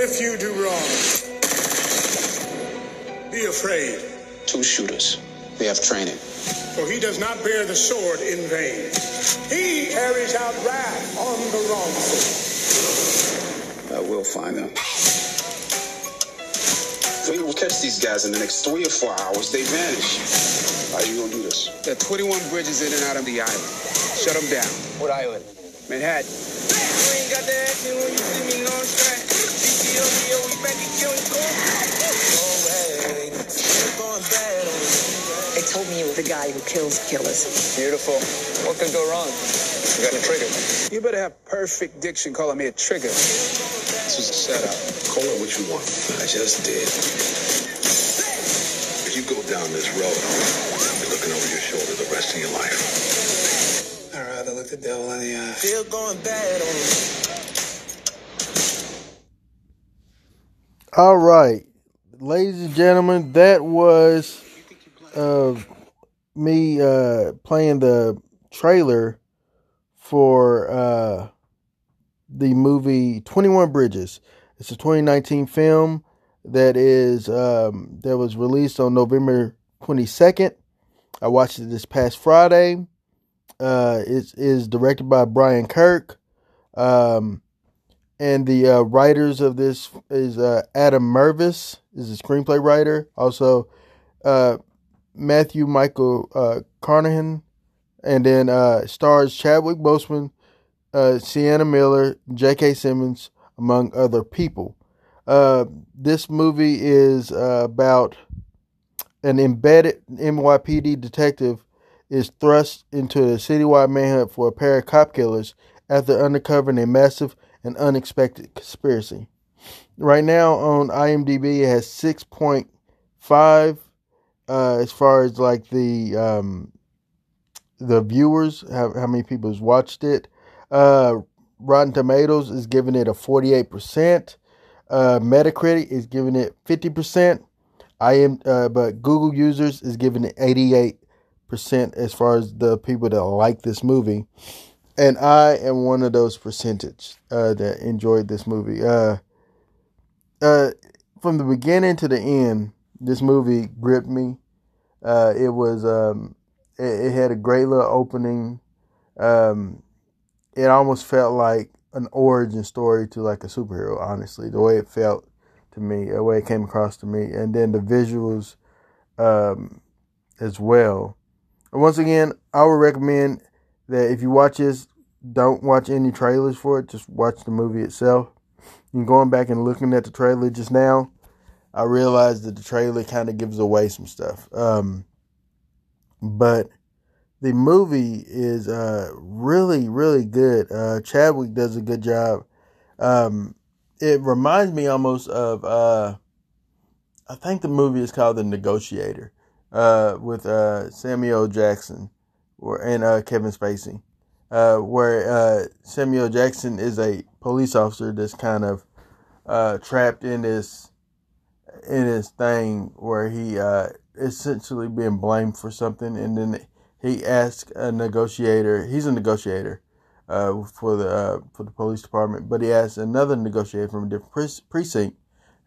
if you do wrong, be afraid, Two shooters. They have training. for he does not bear the sword in vain. He carries out wrath on the wrongful. I will find them. We don't catch these guys in the next three or four hours, they vanish. How are you gonna do this? There are 21 bridges in and out of the island. Shut them down. What island? Manhattan. You ain't got that action when you see me non strap. BTO, we back and killing They told me you were the guy who kills killers. Beautiful. What could go wrong? You got a trigger. You better have perfect diction calling me a trigger. This was a setup. Call it what you want. I just did. If you go down this road, you're looking over your shoulder the rest of your life. I'd rather look the devil in the eye. Still going bad on me. All right, ladies and gentlemen, that was uh, me uh, playing the trailer for uh, the movie Twenty One Bridges. It's a 2019 film that is um, that was released on November 22nd. I watched it this past Friday. Uh, it is directed by Brian Kirk. Um, and the uh, writers of this is uh, Adam Mervis is a screenplay writer. Also, uh, Matthew Michael uh, Carnahan, and then uh, stars Chadwick Boseman, uh, Sienna Miller, J.K. Simmons, among other people. Uh, this movie is uh, about an embedded NYPD detective is thrust into a citywide manhunt for a pair of cop killers after uncovering a massive and unexpected conspiracy. Right now on IMDb, it has 6.5 uh, as far as like the um, the viewers, how, how many people has watched it. Uh, Rotten Tomatoes is giving it a 48%. Uh, Metacritic is giving it 50%. I am, uh, but Google users is giving it 88% as far as the people that like this movie and I am one of those percentage uh, that enjoyed this movie. Uh, uh, from the beginning to the end, this movie gripped me. Uh, it was um, it, it, had a great little opening. Um, it almost felt like an origin story to like a superhero. Honestly, the way it felt to me, the way it came across to me, and then the visuals um, as well. And once again, I would recommend that if you watch this, don't watch any trailers for it. Just watch the movie itself. And going back and looking at the trailer just now, I realized that the trailer kind of gives away some stuff. Um, but the movie is uh, really, really good. Uh, Chadwick does a good job. Um, it reminds me almost of, uh, I think the movie is called The Negotiator uh, with uh, Samuel Jackson or, and uh, Kevin Spacey where Samuel Jackson is a police officer that's kind of trapped in this in his thing where he uh, essentially being blamed for something, and then he asks a negotiator. He's a negotiator uh, for the uh, for the police department, but he asks another negotiator from a different precinct,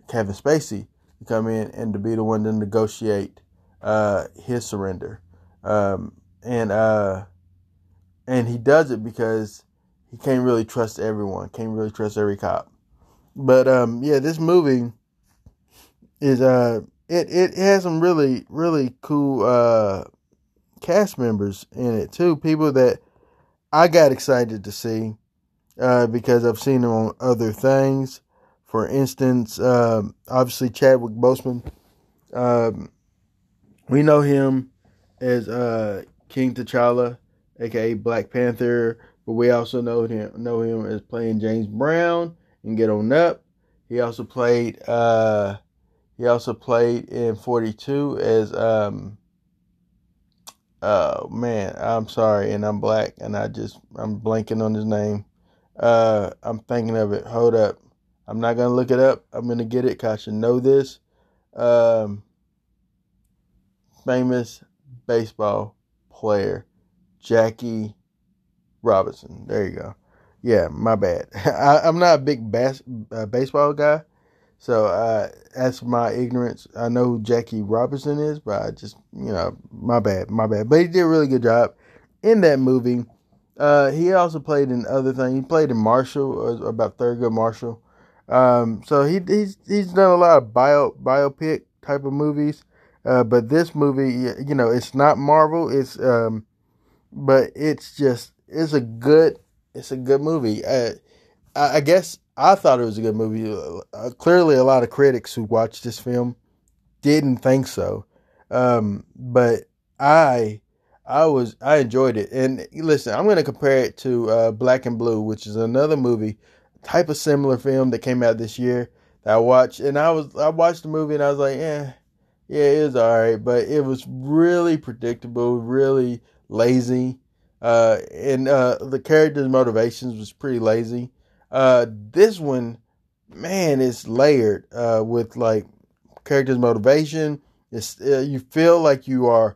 Kevin Spacey, to come in and to be the one to negotiate his surrender, um, and and he does it because he can't really trust everyone, can't really trust every cop. But um, yeah, this movie is uh, it it has some really really cool uh cast members in it too, people that I got excited to see uh because I've seen them on other things. For instance, um, obviously Chadwick Boseman, um, we know him as uh King T'Challa aka Black Panther, but we also know him know him as playing James Brown in Get On Up. He also played uh he also played in 42 as um oh man, I'm sorry and I'm black and I just I'm blanking on his name. Uh I'm thinking of it. Hold up. I'm not gonna look it up. I'm gonna get it cause I should know this. Um famous baseball player. Jackie Robinson. There you go. Yeah, my bad. I, am not a big bas- uh, baseball guy, So uh, as for my ignorance, I know who Jackie Robinson is, but I just you know my bad, my bad. But he did a really good job in that movie. Uh, he also played in other things. He played in Marshall, uh, about Thurgood Marshall. Um, so he he's he's done a lot of bio biopic type of movies. Uh, but this movie, you know, it's not Marvel. It's um, but it's just it's a good it's a good movie. Uh, I, I guess I thought it was a good movie. Uh, clearly, a lot of critics who watched this film didn't think so. Um, but I I was I enjoyed it. And listen, I'm going to compare it to uh, Black and Blue, which is another movie, type of similar film that came out this year that I watched. And I was I watched the movie and I was like, yeah, yeah, it was all right, but it was really predictable, really lazy. Uh, and uh, the character's motivations was pretty lazy. Uh, this one, man, is layered uh, with like character's motivation. It's uh, you feel like you are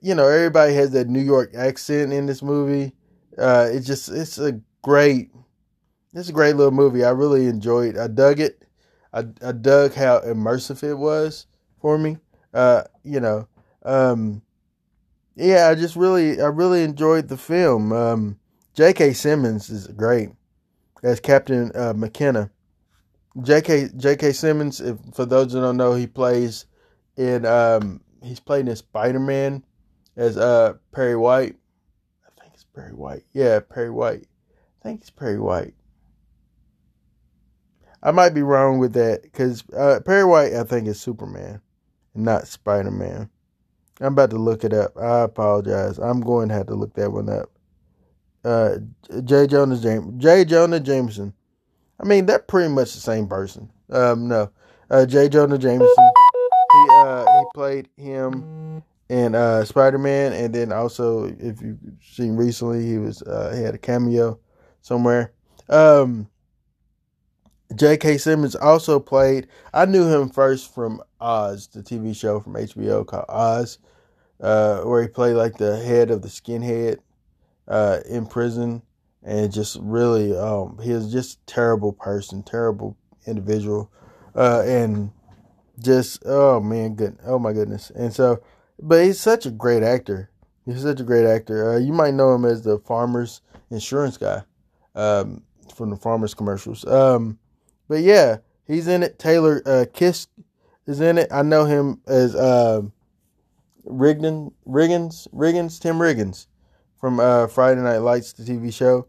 you know, everybody has that New York accent in this movie. Uh, it's just, it's a great, it's a great little movie. I really enjoyed. I dug it. I, I dug how immersive it was for me. Uh, you know, um, yeah, I just really, I really enjoyed the film. Um, J.K. Simmons is great as Captain uh, McKenna. J.K. J.K. Simmons, if, for those who don't know, he plays in, um, he's playing in Spider Man as uh Perry White. I think it's Perry White. Yeah, Perry White. I think it's Perry White. I might be wrong with that because uh, Perry White, I think, is Superman, not Spider Man. I'm about to look it up. I apologize. I'm going to have to look that one up. Uh, J. Jonah James, J. Jonah Jameson. I mean, they're pretty much the same person. Um, no, uh, J. Jonah Jameson. He uh he played him in uh, Spider Man, and then also if you've seen recently, he was uh, he had a cameo somewhere. Um, J.K. Simmons also played. I knew him first from Oz, the TV show from HBO called Oz, uh, where he played like the head of the skinhead uh, in prison, and just really, um, he was just terrible person, terrible individual, uh, and just oh man, good, oh my goodness, and so but he's such a great actor. He's such a great actor. Uh, you might know him as the farmer's insurance guy um, from the farmer's commercials. Um, but yeah, he's in it. Taylor uh, Kitsch is in it. I know him as uh, Rigdon, Riggins, Riggins, Tim Riggins from uh, Friday Night Lights, the TV show.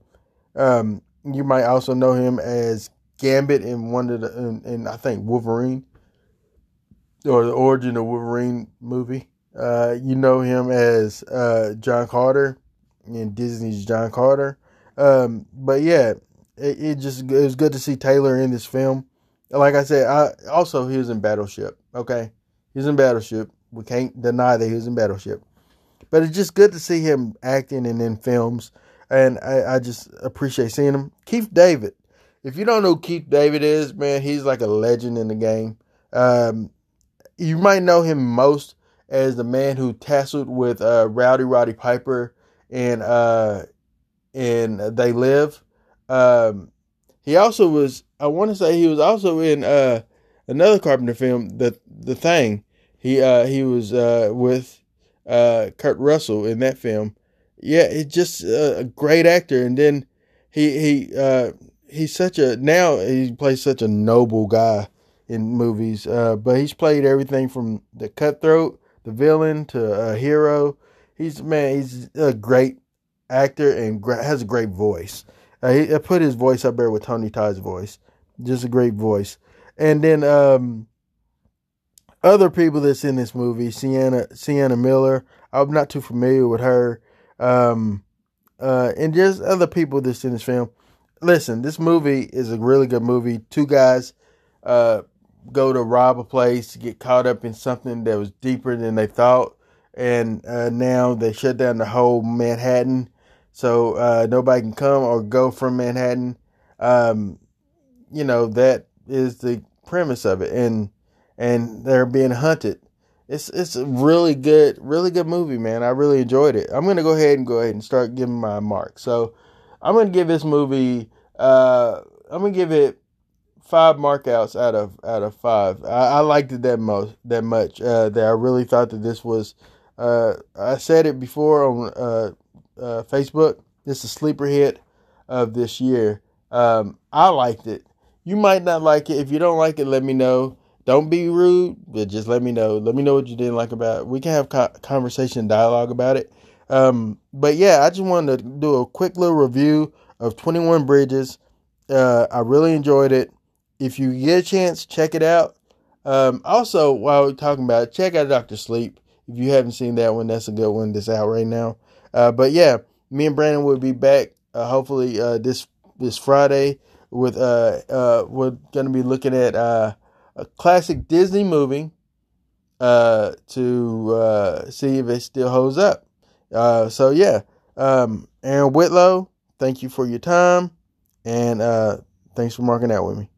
Um, you might also know him as Gambit in one of the, in, in I think Wolverine or the origin of Wolverine movie. Uh, you know him as uh, John Carter in Disney's John Carter. Um, but yeah, it, it, just it was good to see Taylor in this film. Like I said, I also he was in Battleship. Okay, he was in Battleship. We can't deny that he was in Battleship. But it's just good to see him acting and in films, and I, I just appreciate seeing him. Keith David. If you don't know who Keith David is, man, he's like a legend in the game. Um, you might know him most as the man who tasseled with uh, Rowdy Roddy Piper and uh, They Live. Um, he also was. I want to say he was also in uh, another Carpenter film, the the Thing. He uh, he was uh, with uh, Kurt Russell in that film. Yeah, he's just a great actor. And then he he uh, he's such a now he plays such a noble guy in movies. Uh, but he's played everything from the Cutthroat the villain to a hero. He's man, he's a great actor and has a great voice. Uh, he, I put his voice up there with Tony Todd's voice, just a great voice. And then um, other people that's in this movie, Sienna Sienna Miller. I'm not too familiar with her, um, uh, and just other people that's in this film. Listen, this movie is a really good movie. Two guys uh, go to rob a place, get caught up in something that was deeper than they thought, and uh, now they shut down the whole Manhattan, so uh, nobody can come or go from Manhattan. Um, you know that is the premise of it, and and they're being hunted. It's it's a really good, really good movie, man. I really enjoyed it. I'm gonna go ahead and go ahead and start giving my mark. So I'm gonna give this movie. Uh, I'm gonna give it five markouts out of out of five. I, I liked it that most that much uh, that I really thought that this was. Uh, I said it before on uh, uh, Facebook. This is a sleeper hit of this year. Um, I liked it. You might not like it. If you don't like it, let me know. Don't be rude, but just let me know. Let me know what you didn't like about it. We can have co- conversation, dialogue about it. Um, but yeah, I just wanted to do a quick little review of 21 Bridges. Uh, I really enjoyed it. If you get a chance, check it out. Um, also, while we're talking about it, check out Doctor Sleep. If you haven't seen that one, that's a good one that's out right now. Uh, but yeah, me and Brandon will be back uh, hopefully uh, this this Friday with uh uh we're gonna be looking at uh a classic Disney movie uh to uh see if it still holds up. Uh so yeah. Um Aaron Whitlow, thank you for your time and uh thanks for marking out with me.